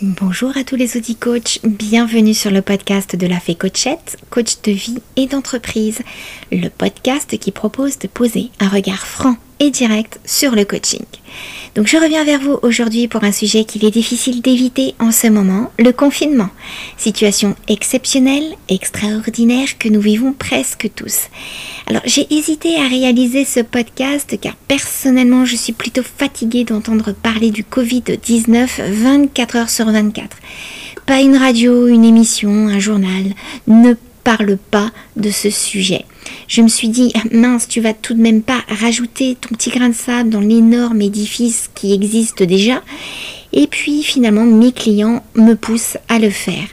Bonjour à tous les outils coach, bienvenue sur le podcast de la Fée Coachette, coach de vie et d'entreprise, le podcast qui propose de poser un regard franc et direct sur le coaching. Donc je reviens vers vous aujourd'hui pour un sujet qu'il est difficile d'éviter en ce moment, le confinement. Situation exceptionnelle, extraordinaire que nous vivons presque tous. Alors j'ai hésité à réaliser ce podcast car personnellement je suis plutôt fatiguée d'entendre parler du Covid-19 24 heures sur 24. Pas une radio, une émission, un journal ne parle pas de ce sujet. Je me suis dit, mince, tu vas tout de même pas rajouter ton petit grain de sable dans l'énorme édifice qui existe déjà. Et puis finalement, mes clients me poussent à le faire.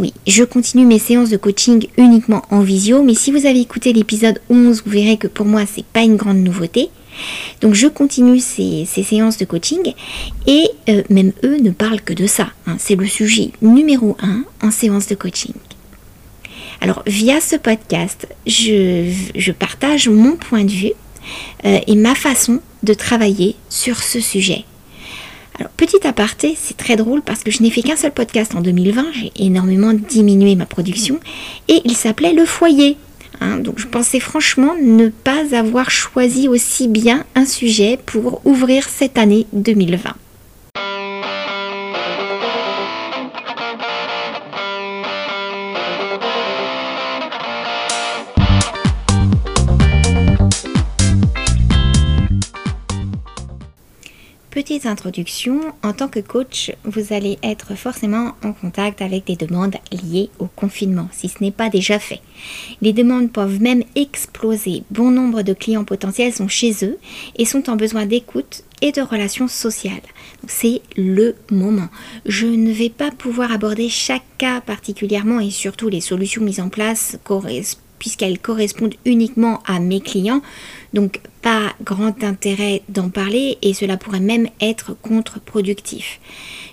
oui, je continue mes séances de coaching uniquement en visio, mais si vous avez écouté l'épisode 11, vous verrez que pour moi, c'est pas une grande nouveauté. Donc je continue ces, séances de coaching et euh, même eux ne parlent que de ça. Hein. C'est le sujet numéro 1 en séance de coaching. Alors via ce podcast, je, partage mon point de vue euh, et ma façon de travailler sur ce sujet. Alors petit aparté, c'est très drôle parce que je n'ai fait qu'un seul podcast en 2020, j'ai énormément diminué ma production et il s'appelait Le foyer. Hein. donc je pensais franchement ne pas avoir choisi aussi bien un sujet pour ouvrir cette année 2020. Petite introduction, en tant que coach, vous allez être forcément en contact avec des demandes liées au confinement, si ce n'est pas déjà fait. Les demandes peuvent même exploser. Bon nombre de clients potentiels sont chez eux et sont en besoin d'écoute et de relations sociales. C'est le moment. Je ne vais pas pouvoir aborder chaque cas particulièrement et surtout les solutions mises en place correspondent puisqu'elles correspondent uniquement à mes clients. Donc pas grand intérêt d'en parler et cela pourrait même être contre-productif.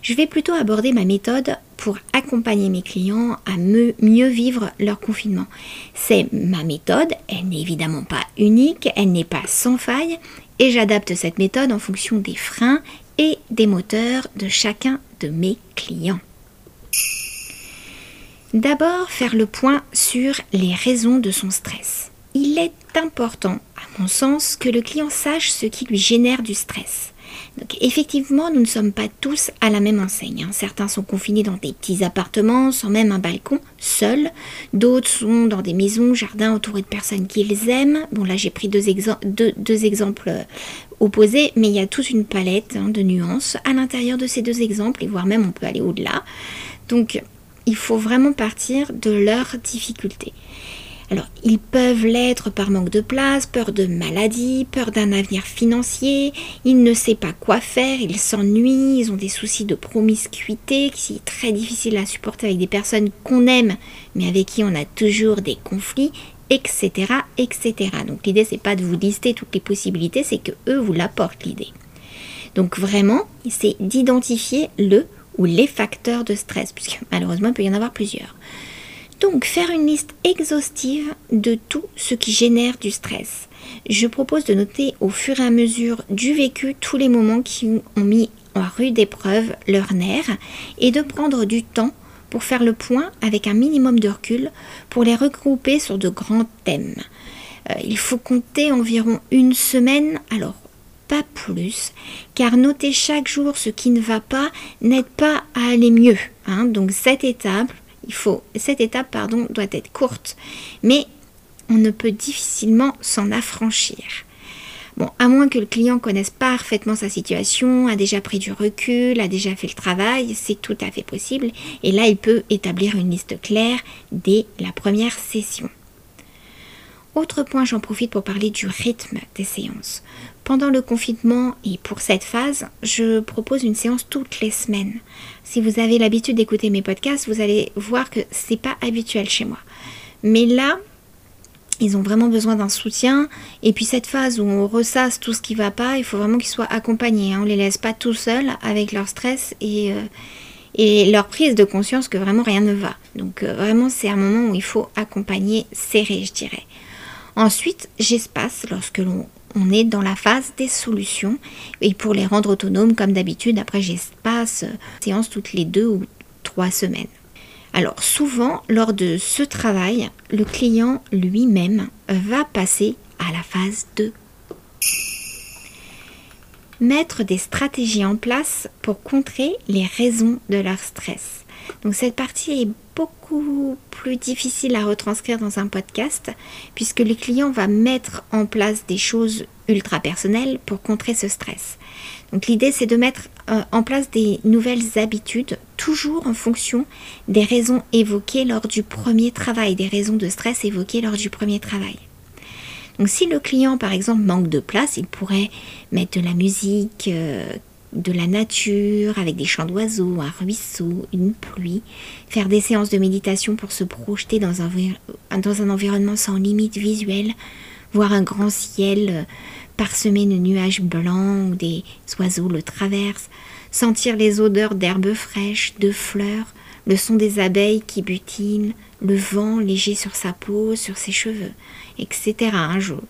Je vais plutôt aborder ma méthode pour accompagner mes clients à mieux vivre leur confinement. C'est ma méthode, elle n'est évidemment pas unique, elle n'est pas sans faille et j'adapte cette méthode en fonction des freins et des moteurs de chacun de mes clients. D'abord, faire le point sur les raisons de son stress. Il est important, à mon sens, que le client sache ce qui lui génère du stress. Effectivement, nous ne sommes pas tous à la même enseigne. Hein. Certains sont confinés dans des petits appartements sans même un balcon, seuls. D'autres sont dans des maisons, jardins entourés de personnes qu'ils aiment. Bon là j'ai pris deux, deux, exemples euh, opposés, mais il y a toute une palette hein, de nuances à l'intérieur de ces deux exemples, et voire même on peut aller au-delà. Donc il faut vraiment partir de leurs difficultés. Alors, ils peuvent l'être par manque de place, peur de maladie, peur d'un avenir financier, ils ne savent pas quoi faire, ils s'ennuient, ils ont des soucis de promiscuité qui est très difficile à supporter avec des personnes qu'on aime, mais avec qui on a toujours des conflits, etc. etc. Donc l'idée c'est pas de vous lister toutes les possibilités, c'est que eux vous l'apportent l'idée. Donc vraiment, c'est d'identifier le ou les facteurs de stress, puisque malheureusement il peut y en avoir plusieurs. Donc faire une liste exhaustive de tout ce qui génère du stress. Je propose de noter au fur et à mesure du vécu tous les moments qui ont mis en rude épreuve leurs nerfs et de prendre du temps pour faire le point avec un minimum de recul pour les regrouper sur de grands thèmes. Euh, il faut compter environ une semaine, alors pas plus, car noter chaque jour ce qui ne va pas n'aide pas à aller mieux. Hein. Donc cette étape, il faut, cette étape pardon, doit être courte, mais on ne peut difficilement s'en affranchir. Bon, à moins que le client connaisse parfaitement sa situation, a déjà pris du recul, a déjà fait le travail, c'est tout à fait possible. Et là, il peut établir une liste claire dès la première session. Autre point, j'en profite pour parler du rythme des séances. Pendant le confinement et pour cette phase, je propose une séance toutes les semaines. Si vous avez l'habitude d'écouter mes podcasts, vous allez voir que c'est pas habituel chez moi. Mais là, ils ont vraiment besoin d'un soutien. Et puis cette phase où on ressasse tout ce qui va pas, il faut vraiment qu'ils soient accompagnés. Hein. On ne les laisse pas tout seuls avec leur stress et, euh, et leur prise de conscience que vraiment rien ne va. Donc euh, vraiment c'est un moment où il faut accompagner serré, je dirais. Ensuite, j'espace lorsque l'on on est dans la phase des solutions. Et pour les rendre autonomes, comme d'habitude, après j'espace euh, séance toutes les deux ou trois semaines. Alors souvent, lors de ce travail, le client lui-même va passer à la phase 2. Mettre des stratégies en place pour contrer les raisons de leur stress. Donc cette partie est beaucoup plus difficile à retranscrire dans un podcast puisque le client va mettre en place des choses ultra personnelles pour contrer ce stress. Donc l'idée c'est de mettre euh, en place des nouvelles habitudes toujours en fonction des raisons évoquées lors du premier travail, des raisons de stress évoquées lors du premier travail. Donc si le client par exemple manque de place, il pourrait mettre de la musique, euh, de la nature avec des chants d'oiseaux, un ruisseau, une pluie, faire des séances de méditation pour se projeter dans un, dans un environnement sans limite visuelle, voir un grand ciel euh, parsemé de nuages blancs où des oiseaux le traversent, sentir les odeurs d'herbes fraîches, de fleurs, le son des abeilles qui butinent, le vent léger sur sa peau, sur ses cheveux, etc. Un jour.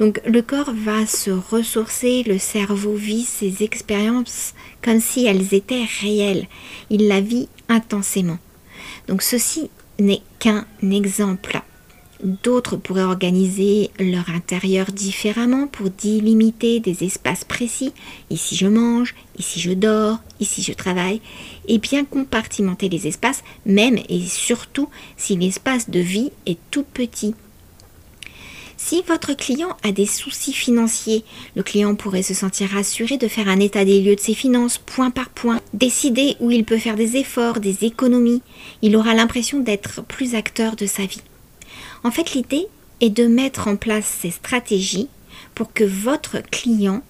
Donc le corps va se ressourcer, le cerveau vit ses expériences comme si elles étaient réelles. Il la vit intensément. Donc ceci n'est qu'un exemple. D'autres pourraient organiser leur intérieur différemment pour délimiter des espaces précis. Ici je mange, ici je dors, ici je travaille. Et bien compartimenter les espaces, même et surtout si l'espace de vie est tout petit. Si votre client a des soucis financiers, le client pourrait se sentir rassuré de faire un état des lieux de ses finances point par point, décider où il peut faire des efforts, des économies. Il aura l'impression d'être plus acteur de sa vie. En fait, l'idée est de mettre en place ces stratégies pour que votre client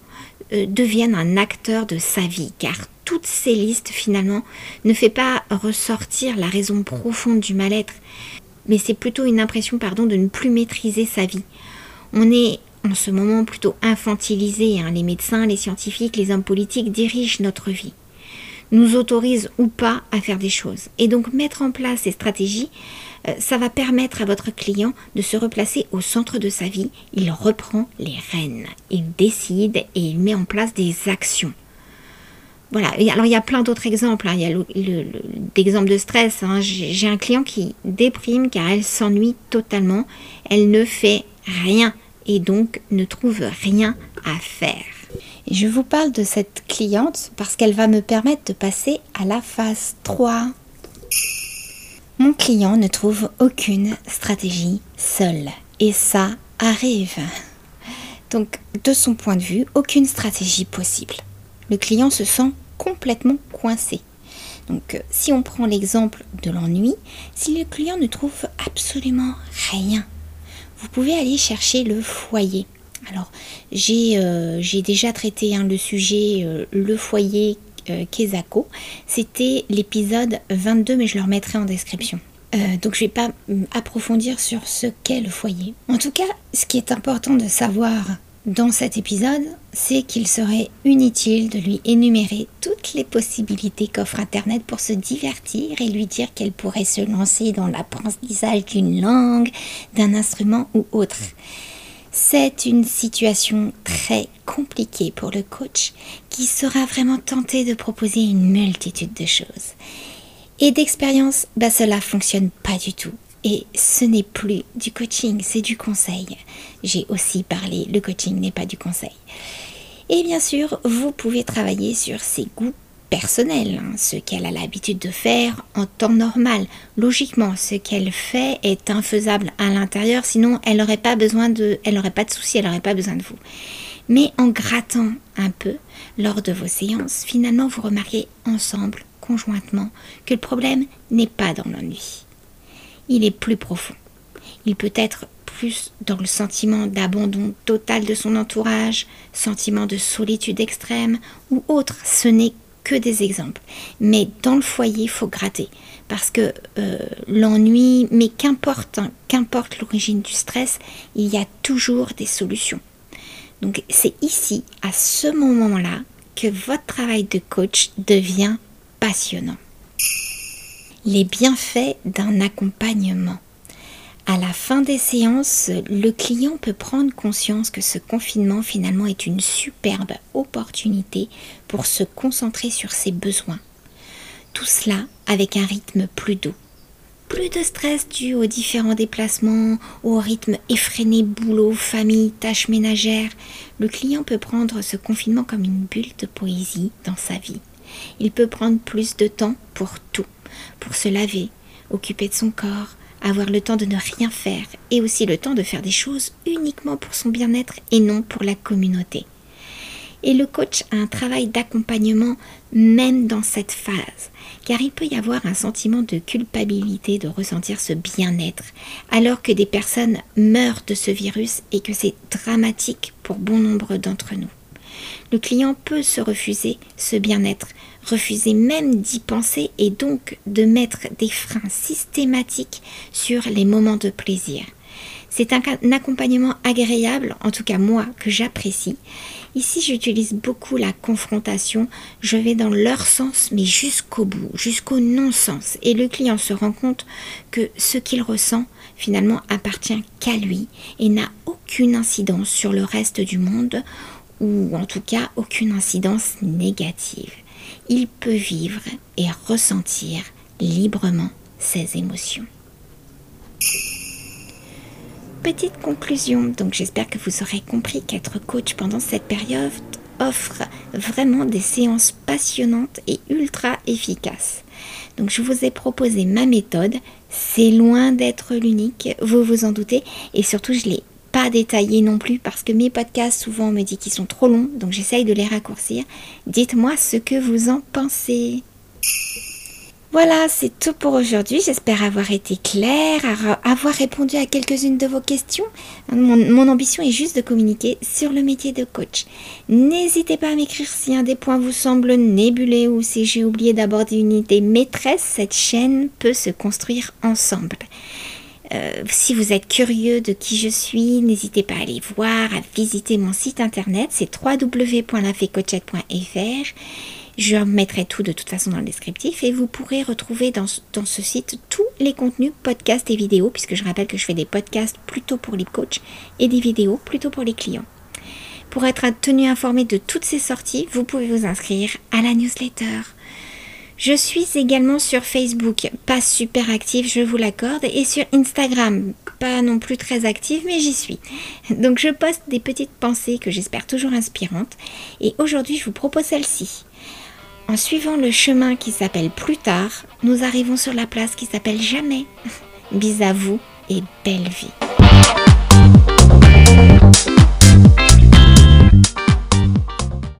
euh, devienne un acteur de sa vie, car toutes ces listes finalement ne fait pas ressortir la raison profonde du mal-être, mais c'est plutôt une impression pardon, de ne plus maîtriser sa vie. On est en ce moment plutôt infantilisé, hein. les médecins, les scientifiques, les hommes politiques dirigent notre vie nous autorisent ou pas à faire des choses. Et donc mettre en place ces stratégies euh, ça va permettre à votre client de se replacer au centre de sa vie. Il reprend les rênes, il décide et il met en place des actions. Voilà, alors il y a plein d'autres exemples. Hein. Il y a l'exemple de stress. Hein. J'ai un client qui déprime car elle s'ennuie totalement. Elle ne fait rien et donc ne trouve rien à faire. je vous parle de cette cliente parce qu'elle va me permettre de passer à la phase 3 mon client ne trouve aucune stratégie seul. Et ça arrive. Donc, de son point de vue, aucune stratégie possible. Le client se sent complètement coincé. Donc, euh, si on prend l'exemple de l'ennui, si le client ne trouve absolument rien, vous pouvez aller chercher le foyer. Alors, j'ai euh, déjà traité hein, le sujet, euh, le foyer euh. C'était l'épisode 22, mais je le remettrai en description. Donc je ne vais pas approfondir sur ce qu'est le foyer. En tout cas, ce qui est important de savoir dans cet épisode, c'est qu'il serait inutile de lui énumérer toutes les possibilités qu'offre Internet pour se divertir et lui dire qu'elle pourrait se lancer dans l'apprentissage d'une langue, d'un instrument ou autre. C'est une situation très compliquée pour le coach qui sera vraiment tenté de proposer une multitude de choses. Et d'expérience, bah cela fonctionne pas du tout. Et ce n'est plus du coaching, c'est du conseil. J'ai aussi parlé, le coaching n'est pas du conseil. Et bien sûr, vous pouvez travailler sur ses goûts personnel, hein, ce qu'elle a l'habitude de faire en temps normal. Logiquement, ce qu'elle fait est infaisable à l'intérieur, sinon elle n'aurait pas besoin de, elle n'aurait pas de souci, elle n'aurait pas besoin de vous. Mais en grattant un peu lors de vos séances, finalement vous remarquez ensemble, conjointement, que le problème n'est pas dans l'ennui. Il est plus profond. Il peut être plus dans le sentiment d'abandon total de son entourage, sentiment de solitude extrême ou autre. Ce n'est que des exemples. Mais dans le foyer, il faut gratter. Parce que euh, l'ennui, mais qu'importe, hein, qu'importe l'origine du stress, il y a toujours des solutions. Donc c'est ici, à ce moment-là, que votre travail de coach devient passionnant. Les bienfaits d'un accompagnement. À la fin des séances, le client peut prendre conscience que ce confinement finalement est une superbe opportunité pour se concentrer sur ses besoins. Tout cela avec un rythme plus doux. Plus de stress dû aux différents déplacements, au rythme effréné boulot, famille, tâches ménagères. Le client peut prendre ce confinement comme une bulle de poésie dans sa vie. Il peut prendre plus de temps pour tout, pour se laver, occuper de son corps, avoir le temps de ne rien faire et aussi le temps de faire des choses uniquement pour son bien-être et non pour la communauté. Et le coach a un travail d'accompagnement même dans cette phase, car il peut y avoir un sentiment de culpabilité de ressentir ce bien-être, alors que des personnes meurent de ce virus et que c'est dramatique pour bon nombre d'entre nous. Le client peut se refuser ce bien-être, refuser même d'y penser et donc de mettre des freins systématiques sur les moments de plaisir. C'est un, accompagnement agréable, en tout cas moi, que j'apprécie. Ici, j'utilise beaucoup la confrontation. Je vais dans leur sens, mais jusqu'au bout, jusqu'au non-sens. Et le client se rend compte que ce qu'il ressent, finalement, appartient qu'à lui et n'a aucune incidence sur le reste du monde ou en tout cas aucune incidence négative. Il peut vivre et ressentir librement ses émotions. Petite conclusion, donc j'espère que vous aurez compris qu'être coach pendant cette période offre vraiment des séances passionnantes et ultra efficaces. Donc je vous ai proposé ma méthode, c'est loin d'être l'unique, vous vous en doutez, et surtout je l'ai pas détaillé non plus parce que mes podcasts souvent me dit qu'ils sont trop longs, donc j'essaye de les raccourcir. Dites-moi ce que vous en pensez. Voilà, c'est tout pour aujourd'hui. J'espère avoir été claire, avoir répondu à quelques-unes de vos questions. Mon, mon, ambition est juste de communiquer sur le métier de coach. N'hésitez pas à m'écrire si un des points vous semble nébuleux ou si j'ai oublié d'aborder une idée maîtresse. Cette chaîne peut se construire ensemble. Euh, si vous êtes curieux de qui je suis, n'hésitez pas à aller voir, à visiter mon site internet, c'est www.lafécochette.fr. Je mettrai tout de toute façon dans le descriptif et vous pourrez retrouver dans, dans, ce site tous les contenus, podcasts et vidéos, puisque je rappelle que je fais des podcasts plutôt pour les coachs et des vidéos plutôt pour les clients. Pour être tenu informé de toutes ces sorties, vous pouvez vous inscrire à la newsletter. Je suis également sur Facebook, pas super active, je vous l'accorde, et sur Instagram, pas non plus très active, mais j'y suis. Donc je poste des petites pensées que j'espère toujours inspirantes, et aujourd'hui je vous propose celle-ci. En suivant le chemin qui s'appelle plus tard, nous arrivons sur la place qui s'appelle jamais. Bis à vous et belle vie.